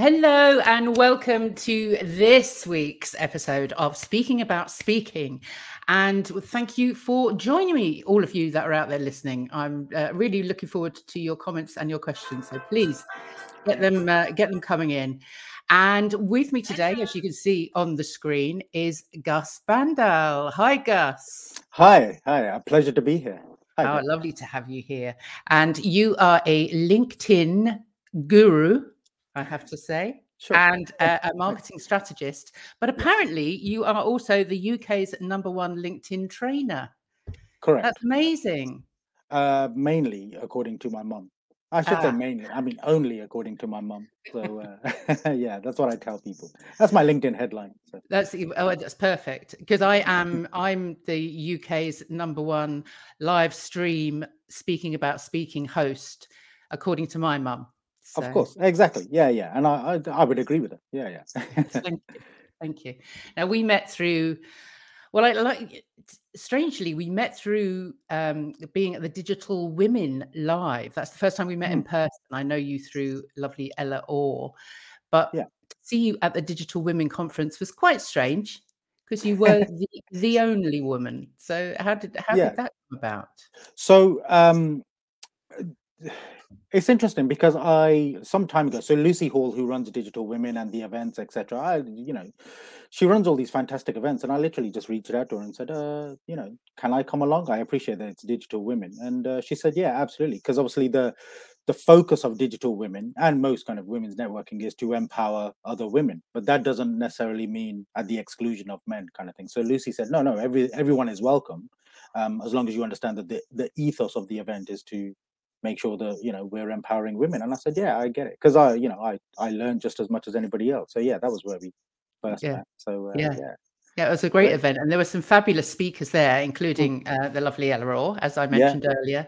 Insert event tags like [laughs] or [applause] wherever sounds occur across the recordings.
Hello, and welcome to this week's episode of Speaking About Speaking. And thank you for joining me, all of you that are out there listening. I'm uh, really looking forward to your comments and your questions. So please get them uh, get them coming in. And with me today, as you can see on the screen, is Gus Bhandal. Hi, Gus. Hi, hi. A pleasure to be here. Hi, oh, lovely to have you here. And you are a LinkedIn guru I have to say, sure. and a, a marketing strategist. But apparently, you are also the UK's number one LinkedIn trainer. Correct. That's amazing. Uh, mainly, according to my mum. I should ah. say mainly. I mean, only according to my mum. So [laughs] uh, [laughs] yeah, that's what I tell people. That's my LinkedIn headline. So. That's oh, that's perfect because I am I'm the UK's number one live stream speaking about speaking host, according to my mum. So. Of course, exactly. Yeah, yeah, and I, I, I would agree with it. Yeah, yeah. [laughs] Thank you. Thank you. Now we met through. Well, I like strangely we met through um, being at the Digital Women Live. That's the first time we met mm. in person. I know you through lovely Ella Orr, but yeah. see you at the Digital Women Conference was quite strange because you were [laughs] the, the only woman. So how did how yeah. did that come about? So um, it's interesting because I some time ago, so Lucy Hall, who runs Digital Women and the events, etc. I, you know, she runs all these fantastic events, and I literally just reached out to her and said, uh, you know, can I come along? I appreciate that it's Digital Women, and uh, she said, yeah, absolutely, because obviously the the focus of Digital Women and most kind of women's networking is to empower other women, but that doesn't necessarily mean at the exclusion of men, kind of thing. So Lucy said, no, no, every everyone is welcome, um, as long as you understand that the the ethos of the event is to make sure that you know we're empowering women. And i said yeah i get it. Because i you know i i learned just as much as anybody else. So yeah that was where we first yeah. met. So uh, yeah. yeah. Yeah, it was a great event, and there were some fabulous speakers there, including uh, the lovely Ella Orr, as I mentioned earlier.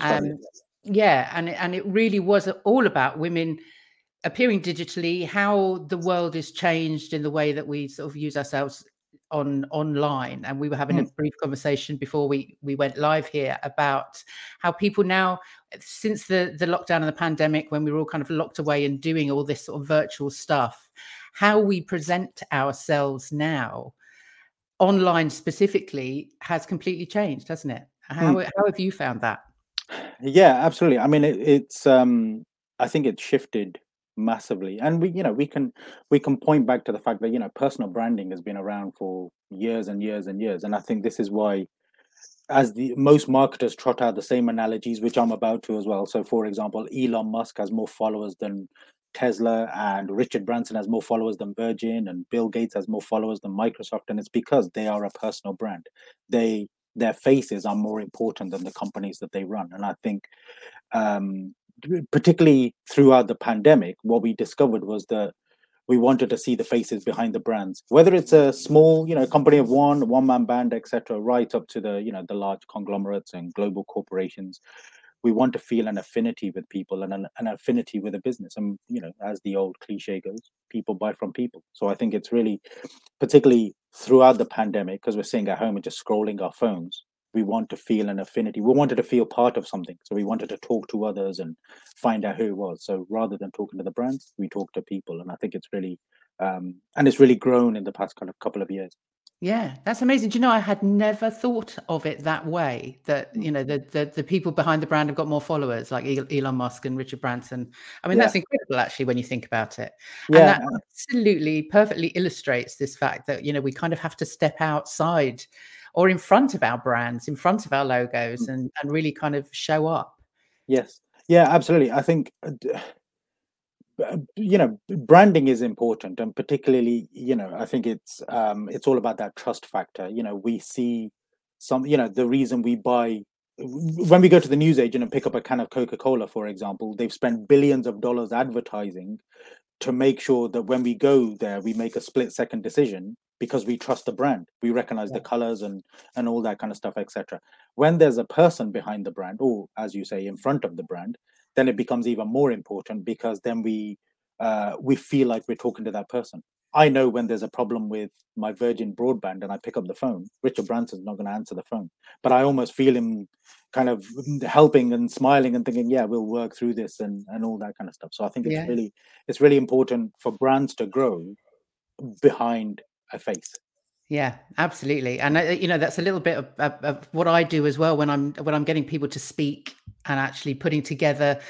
Um, yeah, and and it really was all about women appearing digitally, how the world is changed in the way that we sort of use ourselves on online and we were having mm. a brief conversation before we we went live here about how people now since the the lockdown and the pandemic when we were all kind of locked away and doing all this sort of virtual stuff how we present ourselves now online specifically has completely changed hasn't it how, mm. how have you found that yeah absolutely i mean it, it's um i think it's shifted massively. And we you know we can we can point back to the fact that you know personal branding has been around for years and years and years. And i think this is why as the most marketers trot out the same analogies which i'm about to as well. So for example elon musk has more followers than tesla and richard branson has more followers than virgin and bill gates has more followers than microsoft. And it's because they are a personal brand. They their faces are more important than the companies that they run. And i think um particularly throughout the pandemic, what we discovered was that we wanted to see the faces behind the brands, whether it's a small, you know, company of one, one man band, etc., right up to the, you know, the large conglomerates and global corporations. We want to feel an affinity with people and an, an affinity with a business. And, you know, as the old cliche goes, people buy from people. So I think it's really, particularly throughout the pandemic, because we're sitting at home and just scrolling our phones, we want to feel an affinity. We wanted to feel part of something. So we wanted to talk to others and find out who it was. So rather than talking to the brands, we talk to people. And I think it's really, um, and it's really grown in the past kind of couple of years. Yeah, that's amazing. Do you know I had never thought of it that way? That mm. you know the the, the people behind the brand have got more followers, like Elon Musk and Richard Branson. I mean, yeah. that's incredible, actually, when you think about it. And yeah. that absolutely perfectly illustrates this fact that you know we kind of have to step outside or in front of our brands, in front of our logos, mm. and and really kind of show up. Yes, yeah, absolutely. I think uh, uh, you know branding is important, and particularly you know I think it's um, it's all about that trust factor. You know, we see some you know the reason we buy when we go to the newsagent and pick up a can of Coca Cola, for example, they've spent billions of dollars advertising to make sure that when we go there, we make a split second decision because we trust the brand we recognize yeah. the colors and and all that kind of stuff etc when there's a person behind the brand or as you say in front of the brand then it becomes even more important because then we uh, we feel like we're talking to that person I know when there's a problem with my Virgin broadband and I pick up the phone, Richard Branson's not going to answer the phone. But I almost feel him kind of helping and smiling and thinking, yeah, we'll work through this and, and all that kind of stuff. So I think it's yeah. really it's really important for brands to grow behind a face. Yeah, absolutely, and I, you know that's a little bit of, of, of, what I do as well when I'm when I'm getting people to speak and actually putting together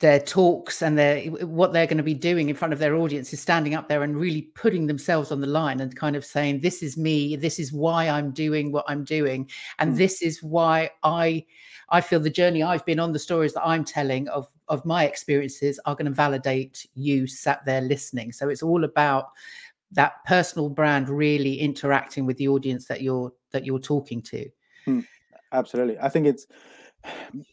their talks and their what they're going to be doing in front of their audience is standing up there and really putting themselves on the line and kind of saying this is me this is why i'm doing what i'm doing and mm. this is why i i feel the journey i've been on the stories that i'm telling of of my experiences are going to validate you sat there listening so it's all about that personal brand really interacting with the audience that you're that you're talking to mm. absolutely i think it's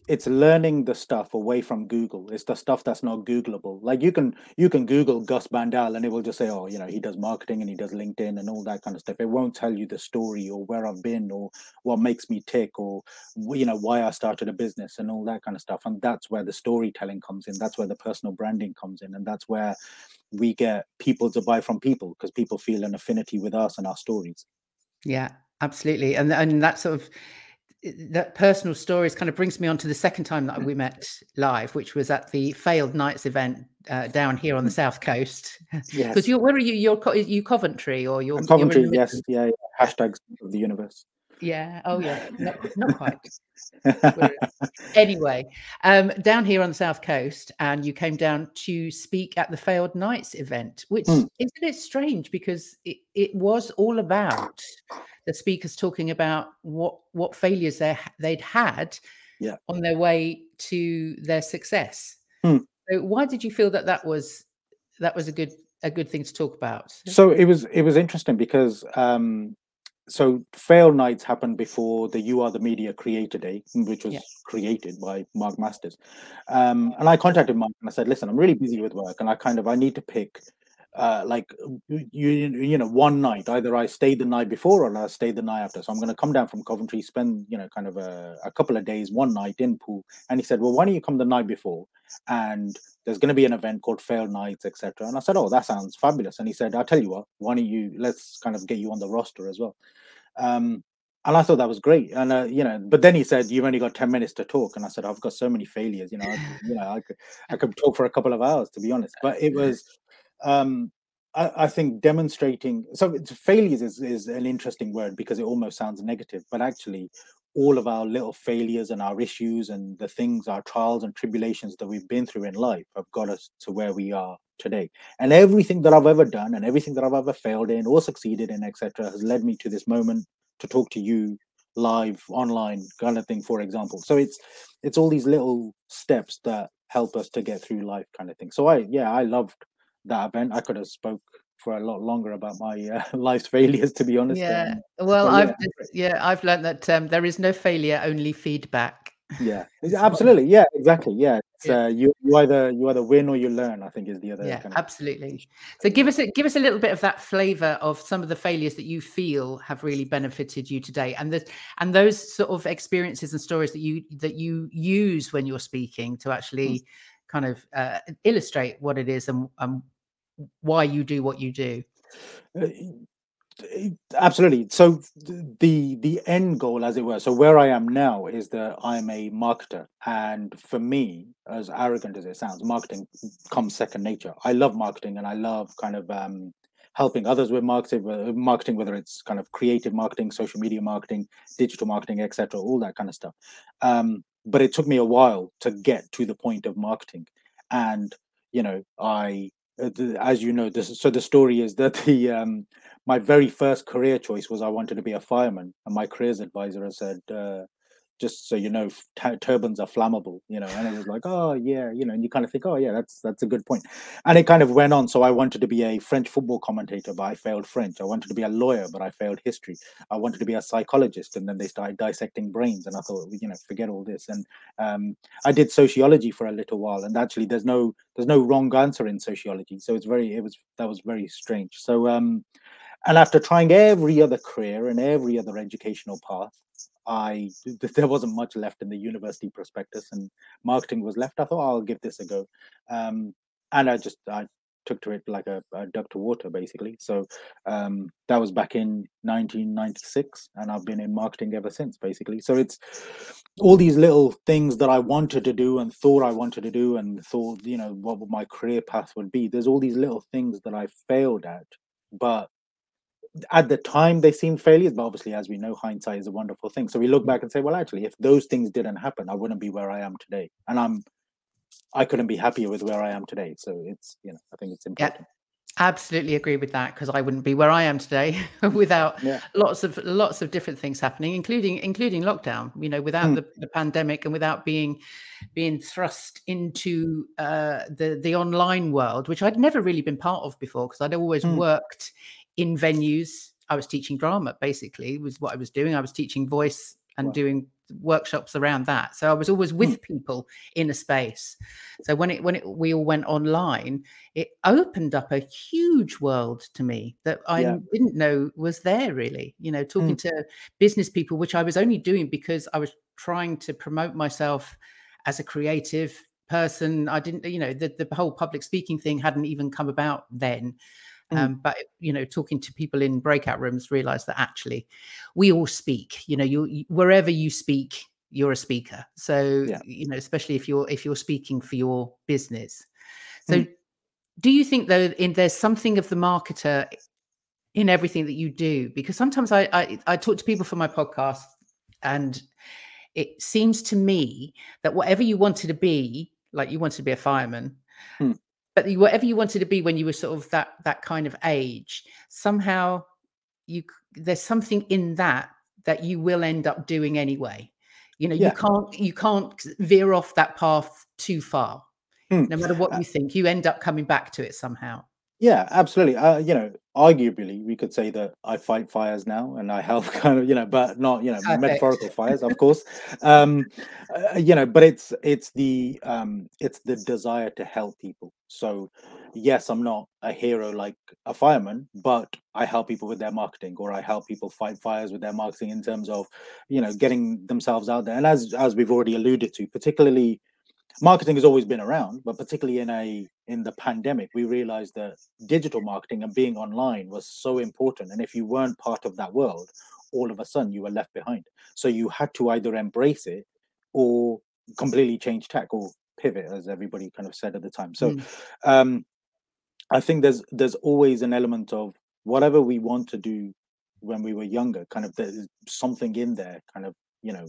it's learning the stuff away from Google. It's the stuff that's not Googleable. Like you can you can Google Gus Bhandal and it will just say, oh, you know, he does marketing and he does LinkedIn and all that kind of stuff. It won't tell you the story or where I've been or what makes me tick or you know why I started a business and all that kind of stuff. And that's where the storytelling comes in. That's where the personal branding comes in, and that's where we get people to buy from people because people feel an affinity with us and our stories. Yeah, absolutely, and and that sort of that personal stories kind of brings me on to the second time that we [laughs] met live, which was at the Failed Nights event uh, down here on the south coast. Yes, because you're where are you? You're you Coventry or you're Coventry? You're yes, yeah, yeah. Hashtags of the universe. Yeah. Oh, yeah. Not, not quite. [laughs] anyway, um, down here on the south coast, and you came down to speak at the Failed Nights event, which mm. isn't it strange because it, it was all about the speakers talking about what what failures they they'd had yeah. on their way to their success. Hmm. So why did you feel that that was that was a good a good thing to talk about? So it was it was interesting because um, so fail nights happened before the you are the media creator day which was yeah. created by mark masters um, and i contacted mark and i said listen i'm really busy with work and i kind of i need to pick uh, like you you know one night either I stay the night before or I stay the night after. So I'm going to come down from Coventry, spend you know kind of a, a couple of days, one night in Poole. And he said, well, why don't you come the night before? And there's going to be an event called Fail Nights, etc. And I said, oh, that sounds fabulous. And he said, I'll tell you what, why don't you let's kind of get you on the roster as well. Um, and I thought that was great. And uh, you know, but then he said, "You've only got ten minutes to talk." And I said, "I've got so many failures. You know, I, you know, I could, I could talk for a couple of hours, to be honest." But it was um, I, I, think demonstrating so failures is, is an interesting word because it almost sounds negative, but actually, all of our little failures and our issues and the things, our trials and tribulations that we've been through in life have got us to where we are today. And everything that I've ever done and everything that I've ever failed in or succeeded in, etc., has led me to this moment to talk to you live online kind of thing for example so it's it's all these little steps that help us to get through life kind of thing so i yeah i loved that event. I could have spoke for a lot longer about my uh, [laughs] life's failures, to be honest. Yeah. Um, well, I've yeah. yeah, I've learned that um, there is no failure, only feedback. Yeah, [laughs] absolutely. Yeah, exactly. Yeah, yeah. Uh, you you either you either win or you learn. I think is the other. Yeah, kind of absolutely. So give us a, give us a little bit of that flavor of some of the failures that you feel have really benefited you today, and the and those sort of experiences and stories that you that you use when you're speaking to actually. Mm. Kind of uh, illustrate what it is and, and why you do what you do. Uh, absolutely. So the the end goal, as it were, so where I am now is that I'm a marketer, and for me, as arrogant as it sounds, marketing comes second nature. I love marketing, and I love kind of um, helping others with marketing, marketing, whether it's kind of creative marketing, social media marketing, digital marketing, etc., all that kind of stuff. Um, but it took me a while to get to the point of marketing, and you know, I as you know, this so the story is that [laughs] the um, my very first career choice was I wanted to be a fireman, and my careers advisor said, uh, just so you know, t- turbans are flammable, you know. And it was like, oh yeah, you know, and you kind of think, oh yeah, that's that's a good point. And it kind of went on. So I wanted to be a French football commentator, but I failed French. I wanted to be a lawyer, but I failed history. I wanted to be a psychologist, and then they started dissecting brains, and I thought, you know, forget all this. And um, I did sociology for a little while, and actually, there's no there's no wrong answer in sociology. So it's very it was that was very strange. So um, and after trying every other career and every other educational path I there wasn't much left in the university prospectus, and marketing was left. I thought oh, I'll give this a go, um, and I just I took to it like a, a duck to water, basically. So um, that was back in 1996, and I've been in marketing ever since, basically. So it's all these little things that I wanted to do and thought I wanted to do, and thought you know what my career path would be. There's all these little things that I failed at, but at the time they seemed failures, but obviously, as we know, hindsight is a wonderful thing. So we look back and say, well, actually, if those things didn't happen, I wouldn't be where I am today, and I'm I couldn't be happier with where I am today. So it's you know I think it's important. Yeah. Absolutely agree with that because I wouldn't be where I am today [laughs] without yeah. lots of lots of different things happening, including including lockdown. You know, without mm. the, the, pandemic and without being being thrust into uh, the the online world, which I'd never really been part of before because I'd always mm. worked in venues. I was teaching drama, basically, was what I was doing. I was teaching voice and wow. doing workshops around that. So I was always with mm. people in a space. So when it when it we all went online, it opened up a huge world to me that I yeah. didn't know was there really. You know, talking mm. to business people, which I was only doing because I was trying to promote myself as a creative person. I didn't, you know, the, the whole public speaking thing hadn't even come about then. Mm. Um, but you know, talking to people in breakout rooms, realize that actually we all speak. You know, you wherever you speak, you're a speaker. So yeah. you know, especially if you're if you're speaking for your business. So, mm. do you think though, in there's something of the marketer in everything that you do? Because sometimes I I, I talk to people for my podcast, and it seems to me that whatever you wanted to be, like you wanted to be a fireman, mm but whatever you wanted to be when you were sort of that that kind of age somehow you there's something in that that you will end up doing anyway you know yeah. you can't you can't veer off that path too far mm. no matter what uh you think you end up coming back to it somehow yeah absolutely uh, you know arguably we could say that i fight fires now and i help [laughs] kind of you know but not you know Perfect. metaphorical fires of course. [laughs] Um uh, you know but it's it's the um it's the desire to help people. So yes i'm not a hero like a fireman but i help people with their marketing or i help people fight fires with their marketing in terms of you know getting themselves out there. And as as we've already alluded to particularly marketing has always been around but particularly in a in the pandemic we realized that digital marketing and being online was so important. And if you weren't part of that world all of a sudden you were left behind. So you had to either embrace it or completely change tack or pivot as everybody kind of said at the time. So mm. um i think there's there's always an element of whatever we want to do when we were younger kind of there's something in there kind of you know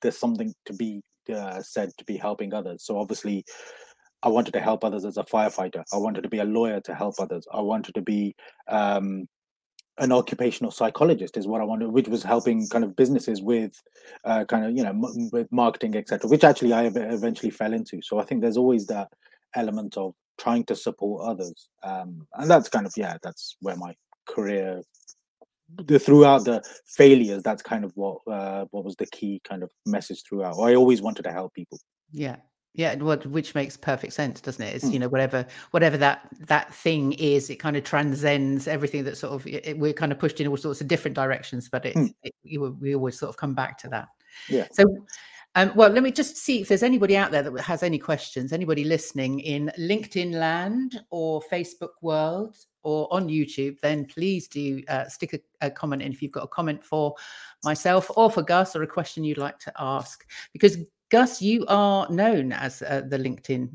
there's something to be uh, said to be helping others. So obviously, I wanted to help others as a firefighter. I wanted to be a lawyer to help others. I wanted to be um, an occupational psychologist is what I wanted, which was helping kind of businesses with uh, kind of you know m- with marketing etc. Which actually I eventually fell into. So I think there's always that element of trying to support others, um, and that's kind of yeah, that's where my career the throughout the failures that's kind of what uh, what was the key kind of message throughout i always wanted to help people yeah yeah what which makes perfect sense doesn't it it's mm. you know whatever whatever that that thing is it kind of transcends everything that sort of it, we're kind of pushed in all sorts of different directions but it, mm. it you, we always sort of come back to that yeah so um, well, let me just see if there's anybody out there that has any questions. Anybody listening in LinkedIn land or Facebook world or on YouTube, then please do uh, stick a, a, comment in if you've got a comment for myself or for Gus or a question you'd like to ask. Because Gus, you are known as uh, the LinkedIn,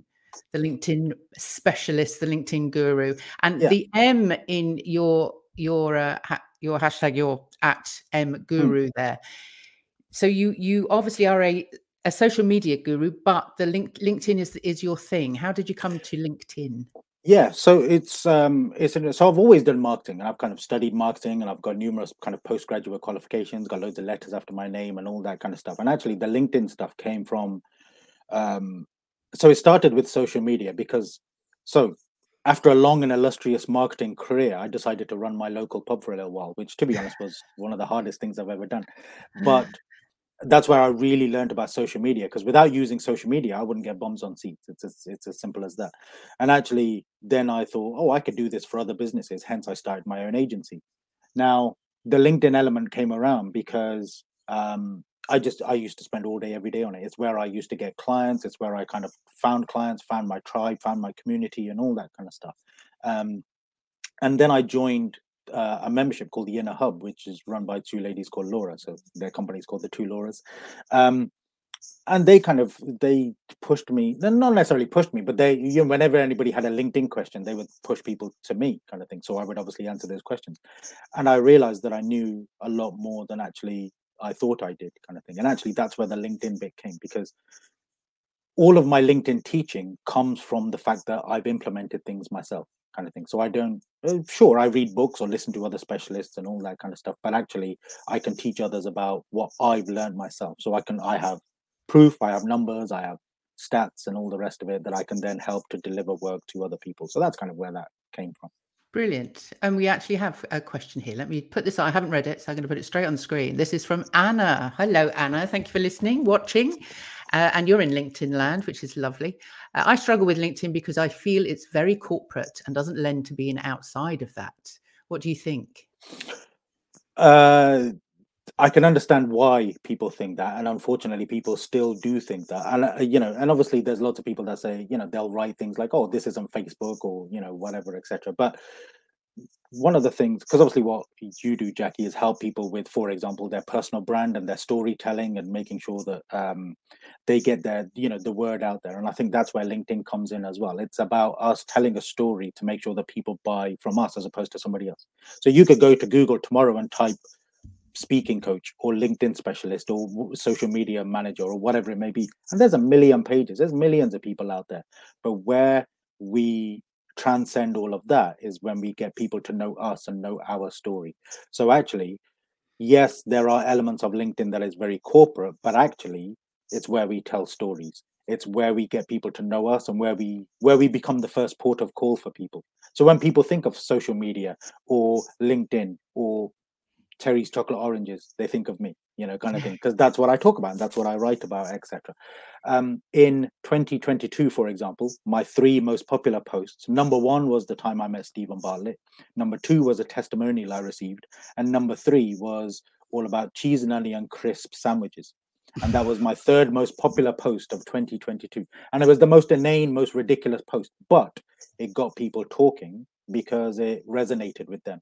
the LinkedIn specialist, the LinkedIn guru, and yeah. the M in your your uh, ha- your hashtag, your at M hmm. guru mm. there. So you you obviously are a a social media guru, but the link LinkedIn is is your thing. How did you come to LinkedIn? Yeah, so it's um it's so I've always done marketing and I've kind of studied marketing and I've got numerous kind of postgraduate qualifications, got loads of letters after my name and all that kind of stuff. And actually the LinkedIn stuff came from um so it started with social media because so after a long and illustrious marketing career, I decided to run my local pub for a little while, which to be honest was one of the hardest things I've ever done. [laughs] But that's where I really learned about social media because without using social media, I wouldn't get bums on seats. It's as, it's as simple as that. And actually, then I thought, oh, I could do this for other businesses. Hence, I started my own agency. Now, the LinkedIn element came around because um, I just I used to spend all day every day on it. It's where I used to get clients. It's where I kind of found clients, found my tribe, found my community, and all that kind of stuff. Um, and then I joined uh, a membership called the Inner Hub, which is run by two ladies called Laura. So their company is called the Two Lauras. Um, and they kind of they pushed me not necessarily pushed me but they you know whenever anybody had a linkedin question they would push people to me kind of thing so i would obviously answer those questions and i realized that i knew a lot more than actually i thought i did kind of thing and actually that's where the linkedin bit came because all of my linkedin teaching comes from the fact that i've implemented things myself kind of thing so i don't uh, sure i read books or listen to other specialists and all that kind of stuff but actually i can teach others about what i've learned myself so i can i have proof, I have numbers, I have stats and all the rest of it that I can then help to deliver work to other people. So that's kind of where that came from. Brilliant. And we actually have a question here. Let me put this on. I haven't read it, so I'm going to put it straight on the screen. This is from Anna. Hello, Anna. Thank you for listening, watching. Uh, and you're in LinkedIn land, which is lovely. Uh, I struggle with LinkedIn because I feel it's very corporate and doesn't lend to being outside of that. What do you think? Uh, I can understand why people think that, and unfortunately, people still do think that. And uh, you know, and obviously, there's lots of people that say, you know, they'll write things like, "Oh, this isn't Facebook," or you know, whatever, etc. But one of the things, because obviously, what you do, Jackie, is help people with, for example, their personal brand and their storytelling, and making sure that um, they get their, you know, the word out there. And I think that's where LinkedIn comes in as well. It's about us telling a story to make sure that people buy from us as opposed to somebody else. So you could go to Google tomorrow and type speaking coach or LinkedIn specialist or social media manager or whatever it may be. And there's a million pages, there's millions of people out there. But where we transcend all of that is when we get people to know us and know our story. So actually, yes, there are elements of LinkedIn that is very corporate, but actually it's where we tell stories. It's where we get people to know us and where we where we become the first port of call for people. So when people think of social media or LinkedIn or Terry's chocolate oranges, they think of me, you know, kind of thing, because that's what I talk about, that's what I write about, etc. Um, in 2022, for example, my three most popular posts number one was the time I met Steven Bartlett, number two was a testimonial I received, and number three was all about cheese and onion crisp sandwiches. And that was my third most popular post of 2022. And it was the most inane, most ridiculous post, but it got people talking because it resonated with them.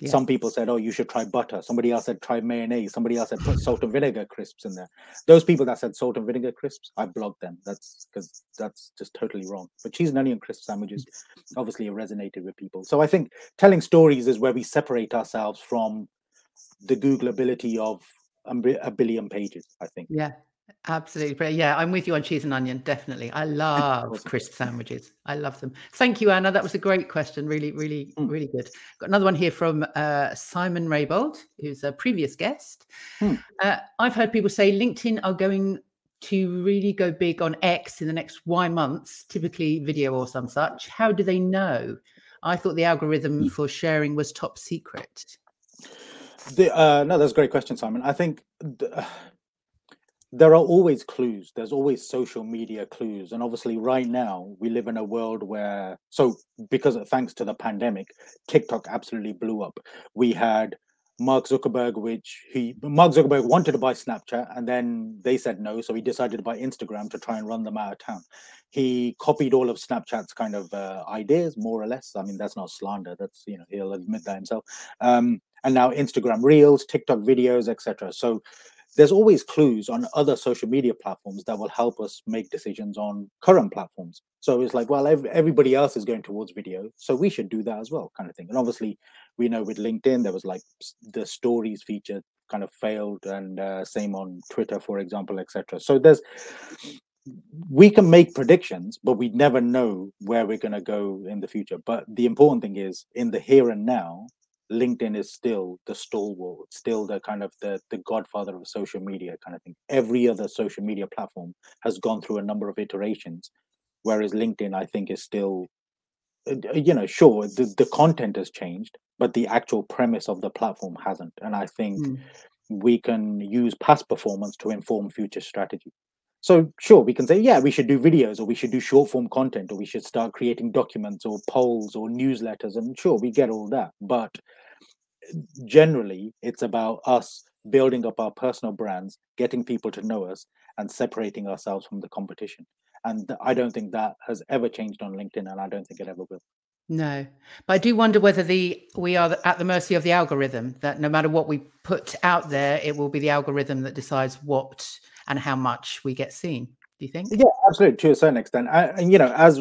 Yeah. Some people said, "Oh, you should try butter." Somebody else said, "Try mayonnaise." Somebody else said, "Put salt and vinegar crisps in there." Those people that said salt and vinegar crisps, I blocked them. That's because that's just totally wrong. But cheese and onion crisp sandwiches, obviously, resonated with people. So I think telling stories is where we separate ourselves from the Google ability of a billion pages. I think. Yeah, Absolutely. Yeah, I'm with you on cheese and onion. Definitely. I love crisp sandwiches. I love them. Thank you, Anna. That was a great question. Really, really, mm. really good. Got another one here from uh, Simon Raybold, who's a previous guest. Mm. Uh, I've heard people say LinkedIn are going to really go big on X in the next Y months, typically video or some such. How do they know? I thought the algorithm hmm. for sharing was top secret. The, uh, no, that's a great question, Simon. I think. The, there are always clues. There's always social media clues. And obviously right now we live in a world where so because thanks to the pandemic tiktok absolutely blew up. We had mark zuckerberg which he mark zuckerberg wanted to buy snapchat and then they said no so he decided to buy instagram to try and run them out of town. He copied all of snapchat's kind of uh, ideas more or less. I mean that's not slander that's you know he'll admit that himself. Um, and now instagram reels tiktok videos etc so there's always clues on other social media platforms that will help us make decisions on current platforms. So it's like, well, everybody else is going towards video, so we should do that as well, kind of thing. And obviously, we know with LinkedIn, there was like the stories feature kind of failed, and uh, same on Twitter, for example, etc. So there's we can make predictions, but we never know where we're going to go in the future. But the important thing is in the here and now, LinkedIn is still the stalwart, still the kind of the the godfather of social media kind of thing. Every other social media platform has gone through a number of iterations, whereas LinkedIn, I think, is still, uh, you know, sure the, the content has changed, but the actual premise of the platform hasn't. And I think mm. we can use past performance to inform future strategy. So sure, we can say, yeah, we should do videos or we should do short form content or we should start creating documents or polls or newsletters. And sure, we get all that. But generally, it's about us building up our personal brands, getting people to know us, and separating ourselves from the competition. And I don't think that has ever changed on LinkedIn, and I don't think it ever will. No, but I do wonder whether the we are at the mercy of the algorithm. That no matter what we put out there, it will be the algorithm that decides what and how much we get seen. Do you think? Yeah, absolutely, to a certain extent. and you know, as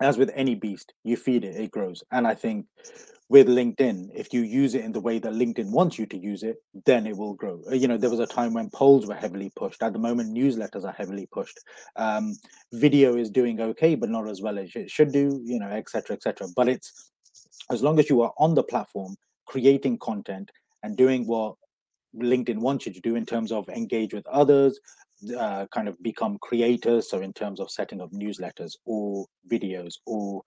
as with any beast, you feed it, it grows. And I think with LinkedIn, if you use it in the way that LinkedIn wants you to use it, then it will grow. Uh, you know, there was a time when polls were heavily pushed. At the moment, newsletters are heavily pushed. Um, video is doing okay, but not as well as it should do. You know, etc., etc. But it's as long as you are on the platform creating content and doing what LinkedIn wants you to do in terms of engage with others, uh, kind of become creators. So, in terms of setting up newsletters or videos or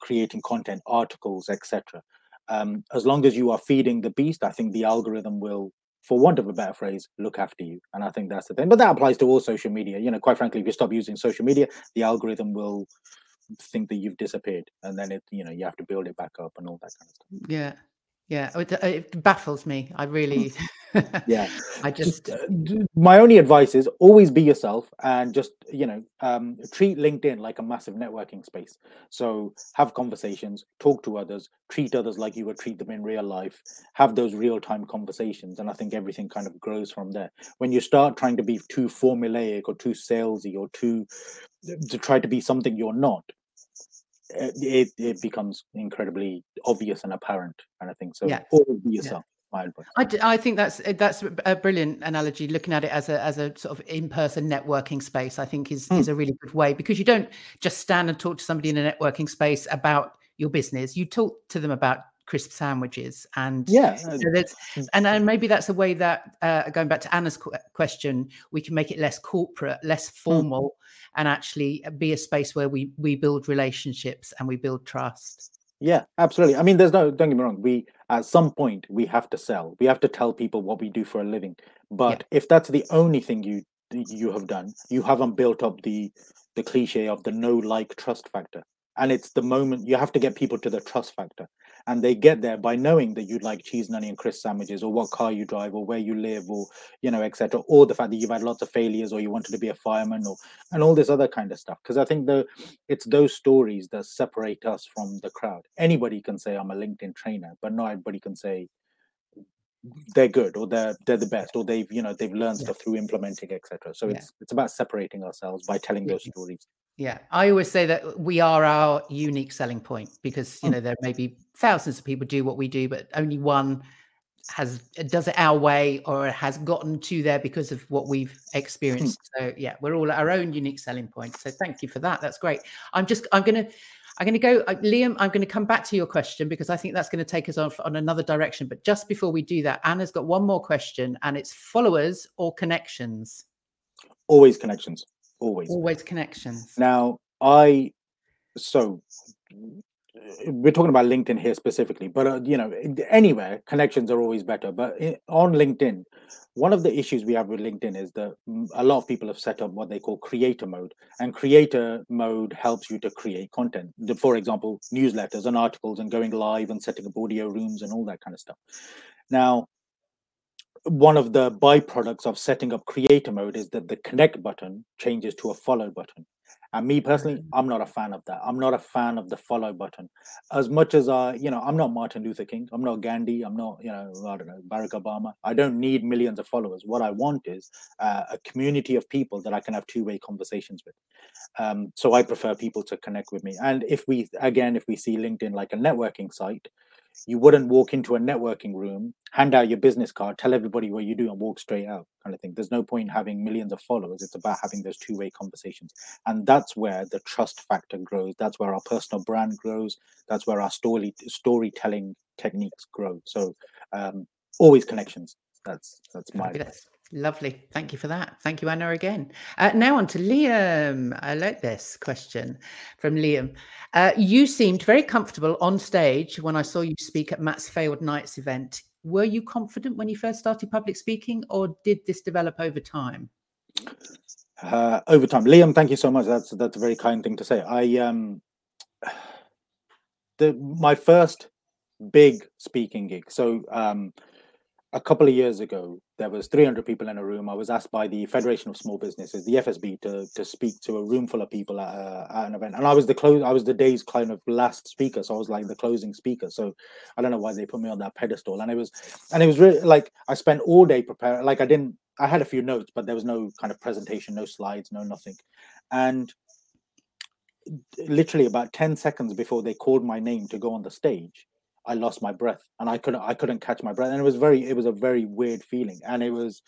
creating content, articles, etc. Um, as long as you are feeding the beast, I think the algorithm will, for want of a better phrase, look after you. And I think that's the thing. But that applies to all social media. You know, quite frankly, if you stop using social media, the algorithm will think that you've disappeared, and then it, you know, you have to build it back up and all that kind of stuff. Yeah, yeah, it, it baffles me. I really, [laughs] yeah. [laughs] I just, uh, my only advice is always be yourself and just you know um, treat LinkedIn like a massive networking space. So have conversations, talk to others, treat others like you would treat them in real life. Have those real time conversations, and I think everything kind of grows from there. When you start trying to be too formulaic or too salesy or too to try to be something you're not, it, it becomes incredibly obvious and apparent kind of thing. So yeah. always be yourself. Yeah. I, I think that's that's a brilliant analogy. Looking at it as a as a sort of in person networking space, I think is mm. is a really good way because you don't just stand and talk to somebody in a networking space about your business. You talk to them about crisp sandwiches and yeah so hmm. and, and maybe that's a way that uh, going back to anna's question we can make it less corporate less hmm. formal mm. and actually be a space where we we build relationships and we build trust yeah absolutely i mean there's no don't get me wrong we at some point we have to sell we have to tell people what we do for a living but yeah. if that's the only thing you you have done you haven't built up the the cliche of the no like trust factor and it's the moment you have to get people to the trust factor. And they get there by knowing that you like cheese and onion crisp sandwiches or what car you drive or where you live or you know etc or the fact that you've had lots of failures or you wanted to be a fireman or and all this other kind of stuff. Because i think the it's those stories that separate us from the crowd. Anybody can say i'm a linkedin trainer but not everybody can say they're good or they're they're the best or they've you know they've learned yeah. stuff through implementing etc so yeah. it's it's about separating ourselves by telling those stories yeah, I always say that we are our unique selling point because you hmm. know there may be thousands of people do what we do, but only one has does it our way or has gotten to there because of what we've hmm. experienced. So yeah, we're all at our own unique selling point. So thank you for that. That's great. I'm just I'm gonna I'm going to go, uh, Liam. I'm going to come back to your question because I think that's going to take us on on another direction. But just before we do that, Anna's got one more question, and it's followers or connections. Always connections always always connections now i so we're talking about linkedin here specifically but uh, you know anywhere connections are always better. But on linkedin one of the issues we have with linkedin is that a lot of people have set up what they call creator mode and creator mode helps you to create content. For example newsletters and articles and going live and setting up audio rooms and all that kind of stuff. Now one of the byproducts of setting up creator mode is that the connect button changes to a follow button. And me personally. I'm not a fan of that. I'm not a fan of the follow button. As much as I, you know, I'm not Martin Luther King. I'm not Gandhi. I'm not, you know, I don't know, Barack Obama. I don't need millions of followers. What I want is uh, a community of people that I can have two-way conversations with. Um, so I prefer people to connect with me. And if we, again, if we see LinkedIn like a networking site, you wouldn't walk into a networking room, hand out your business card, tell everybody what you do, and walk straight out, kind of thing. There's no point having millions of followers. It's about having those two way conversations. And that's where the trust factor grows. That's where our personal brand grows. That's where our story storytelling techniques grow. So um, always connections. That's that's my yes. Lovely. Thank you for that. Thank you, Anna, again. Uh, now on to Liam. I like this question from Liam. Uh, you seemed very comfortable on stage when I saw you speak at Matt's Failed Nights event. Were you confident when you first started public speaking, or did this develop over time? Uh, over time, Liam. Thank you so much. That's that's a very kind thing to say. I um, [sighs] the my first big speaking gig. So um, a couple of years ago, there was 300 people in a room. I was asked by the Federation of Small Businesses, the FSB, to to speak to a room full of people at, at an event, and I was the close. I was the day's kind of last speaker, so I was like the closing speaker. So I don't know why they put me on that pedestal, and it was, and it was really like I spent all day preparing. Like I didn't, I had a few notes, but there was no kind of presentation, no slides, no nothing, and literally about 10 seconds before they called my name to go on the stage I lost my breath and I couldn't I couldn't catch my breath. And it was very it was a very weird feeling. And it was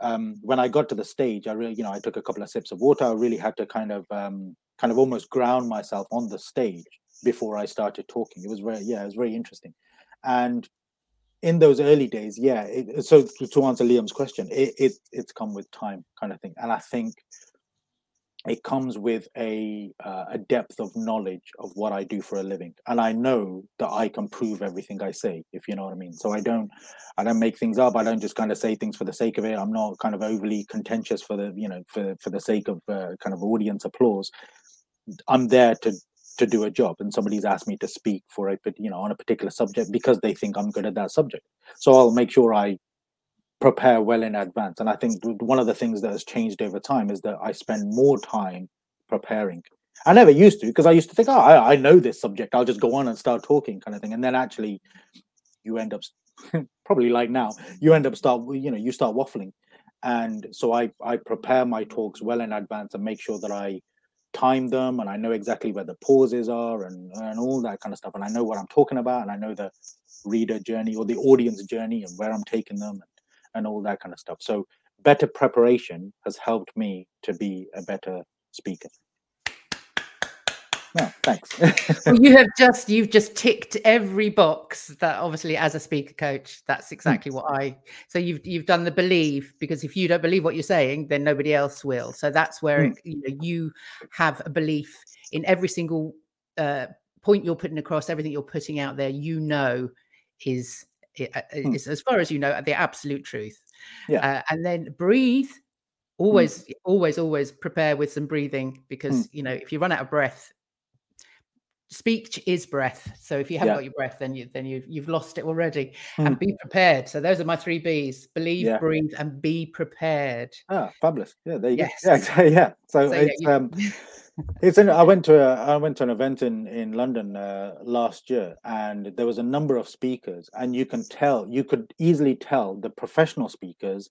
um, when I got to the stage I really you know I took a couple of sips of water. I really had to kind of um, kind of almost ground myself on the stage before I started talking. It was very yeah it was very interesting. And in those early days yeah it, so to, to answer Liam's question it, it it's come with time kind of thing. And I think it comes with a uh, a depth of knowledge of what I do for a living, and I know that I can prove everything I say, if you know what I mean. So I don't I don't make things up. I don't just kind of say things for the sake of it. I'm not kind of overly contentious for the you know for for the sake of uh, kind of audience applause. I'm there to to do a job, and somebody's asked me to speak for a you know on a particular subject because they think I'm good at that subject. So I'll make sure I prepare well in advance. And I think one of the things that has changed over time is that I spend more time preparing. I never used to because I used to think, oh, I, I, know this subject. I'll just go on and start talking, kind of thing. And then actually, you end up [laughs] probably like now, you end up start you know you start waffling. And so I I prepare my talks well in advance and make sure that I time them and I know exactly where the pauses are and and all that kind of stuff. And I know what I'm talking about and I know the reader journey or the audience journey and where I'm taking them and all that kind of stuff. So better preparation has helped me to be a better speaker. No, thanks. [laughs] well, you have just you've just ticked every box that obviously as a speaker coach, that's hmm. exactly what I so you've you've done the believe because if you don't believe what you're saying, then nobody else will. So that's where mm. you know you have a belief in every single uh, point you're putting across, everything you're putting out there, you know is uh, hmm. is as far as you know the absolute truth yeah uh, and then breathe hmm. always mm. always always prepare with some breathing because mm. you know if you run out of breath speech is breath so if you haven't yeah. got your breath then you then you've, you've lost it already mm. and be prepared so those are my three b's believe yeah. breathe and be prepared ah fabulous yeah there you yes. go [laughs] yeah yeah so, so it's yeah, you... um [laughs] it's in, I went to a, I went to an event in in London uh, last year, and there was a number of speakers, and you can tell, you could easily tell the professional speakers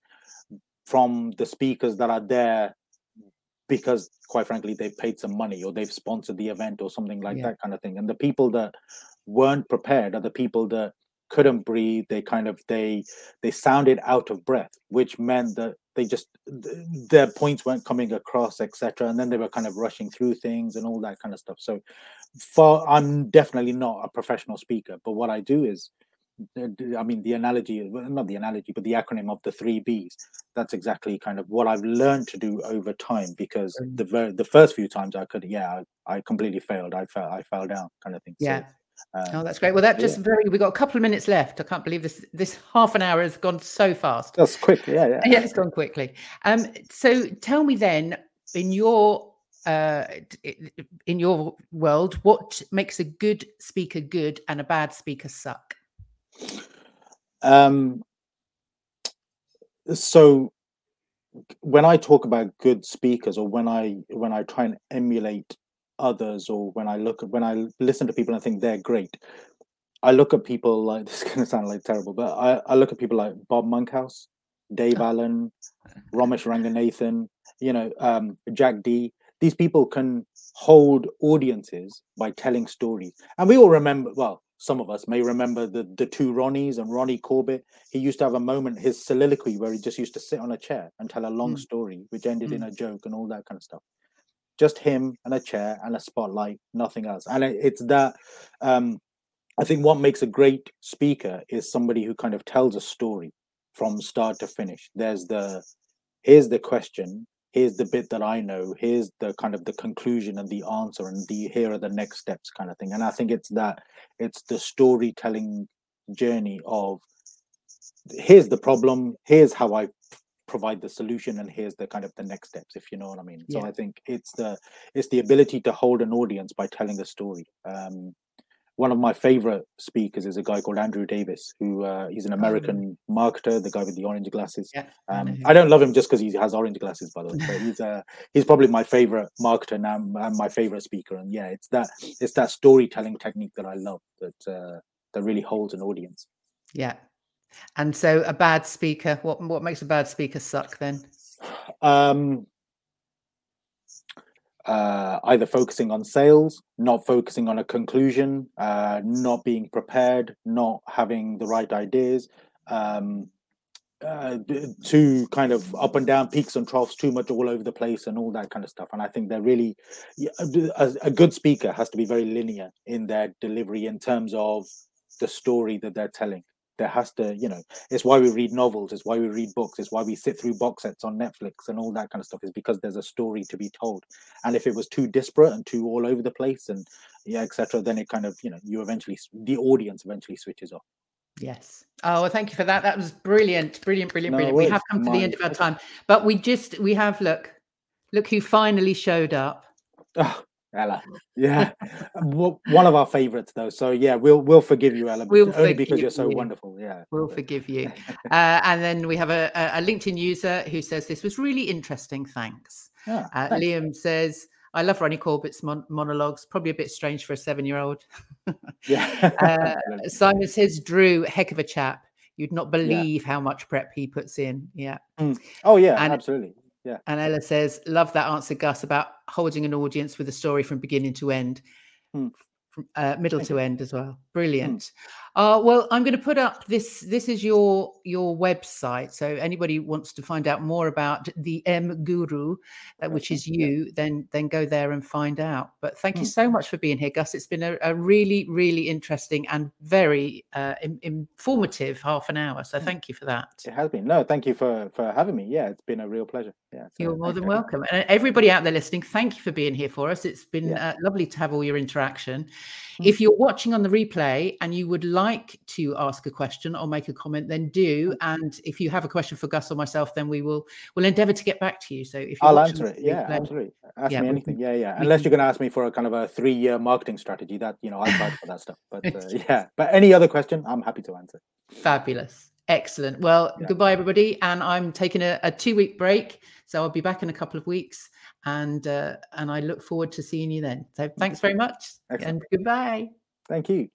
from the speakers that are there because, quite frankly, they've paid some money or they've sponsored the event or something like yeah. that kind of thing. And the people that weren't prepared are the people that couldn't breathe they kind of they they sounded out of breath which meant that they just their points weren't coming across etc and then they were kind of rushing through things and all that kind of stuff so for i'm definitely not a professional speaker but what i do is i mean the analogy not the analogy but the acronym of the three b's that's exactly kind of what i've learned to do over time because the the first few times i could yeah i, I completely failed i fell i fell down kind of thing yeah so, um, oh, that's great. Well, that just yeah. very. We got a couple of minutes left. I can't believe this. This half an hour has gone so fast. That's quick. Yeah, yeah. [laughs] Yeah, it's gone quickly. Um, so tell me then, in your uh, in your world, what makes a good speaker good and a bad speaker suck? Um. So when I talk about good speakers, or when I when I try and emulate others or when I look at when I listen to people and think they're great, I look at people like [laughs] this is gonna sound like terrible, but I, I look at people like Bob Monkhouse, Dave. [laughs] Allen, Romesh Ranganathan, you know, um, Jack Dee These people can hold audiences by telling stories. And we all remember, well, some of us may remember the the two Ronnies and Ronnie Corbett. He used to have a moment, his soliloquy, where he just used to sit on a chair and tell a long mm. story, which ended mm. in a joke and all that kind of stuff just him and a chair and a spotlight, nothing else. And it's that um, I think what makes a great speaker is somebody who kind of tells a story from start to finish. There's the here's the question, here's the bit that I know, here's the kind of the conclusion and the answer, and the here are the next steps kind of thing. And I think it's that it's the storytelling journey of here's the problem, here's how I provide the solution and here's the kind of the next steps if you know what i mean. So i think it's the it's the ability to hold an audience by telling a story. Um one of my favorite speakers is a guy called Andrew Davis, who uh, he's an oh, American marketer, the guy with the orange glasses. Yeah, um, I, I, don't love him just because he has orange glasses, by the way. But he's [laughs] uh, he's probably my favorite marketer now and my favorite speaker. And yeah, it's that it's that storytelling technique that I love that uh, that really holds an audience. Yeah, and so a bad speaker, what what makes a bad speaker suck then? Um, uh, either focusing on sales, not focusing on a conclusion, uh, not being prepared, not having the right ideas, um, uh, too kind of up and down peaks and troughs, too much all over the place, and all that kind of stuff. And I think they're really a, a good speaker has to be very linear in their delivery in terms of the story that they're telling there has to you know it's why we read novels it's why we read books it's why we sit through box sets on netflix and all that kind of stuff is because there's a story to be told. And if it was too disparate and too all over the place and yeah etc then it kind of you know you eventually the audience eventually switches off. Yes. Oh well, thank you for that. That was brilliant brilliant brilliant no, brilliant. We have come to the end of our time but we just we have look look who finally showed up. Oh, Ella. Yeah, [laughs] one of our favorites though. So yeah, we'll we'll forgive you, Ella, we'll only because you're so you. wonderful. Yeah, we'll forgive you. [laughs] uh, and then we have a, a, LinkedIn user who says this was really interesting. Thanks. Yeah, uh, thanks. Liam says. I love Ronnie Corbett's mon- monologues. Probably a bit strange for a seven-year-old. [laughs] yeah. uh, Simon says, "Drew, heck of a chap. You'd not believe yeah. how much prep he puts in." Yeah. Mm. Oh yeah, and, absolutely. Yeah. And Ella says, love that answer, Gus, about holding an audience with a story from beginning to end. Hmm from uh, middle to end as well. Brilliant. Mm. Uh, well, I'm going to put up this. This is your your website. So anybody wants to find out more about the M Guru, uh, which is you, then then go there and find out. But thank mm. you so much for being here, Gus. It's been a, a really really interesting and very uh, in, informative half an hour. So mm. thank you for that. It has been. No, thank you for for having me. Yeah, it's been a real pleasure. Yeah, so you're more than welcome. And everybody out there listening, thank you for being here for us. It's been yeah. Uh, lovely to have all your interaction. Mm. If you're watching on the replay and you would like to ask a question or make a comment, then do. Mm. And if you have a question for Gus or myself, then we will will endeavour to get back to you. So if I'll answer it, yeah, replay, absolutely. Ask yeah, me anything, yeah, yeah. Unless you're going to ask me for a kind of a three year marketing strategy, that you know I'll try for that stuff. [laughs] But uh, yeah, but any other question, I'm happy to answer. Fabulous. Excellent. Well, yeah. goodbye, everybody. And I'm taking a, a two week break. So I'll be back in a couple of weeks and uh, and I look forward to seeing you then. So thanks very much Excellent. and goodbye. Thank you.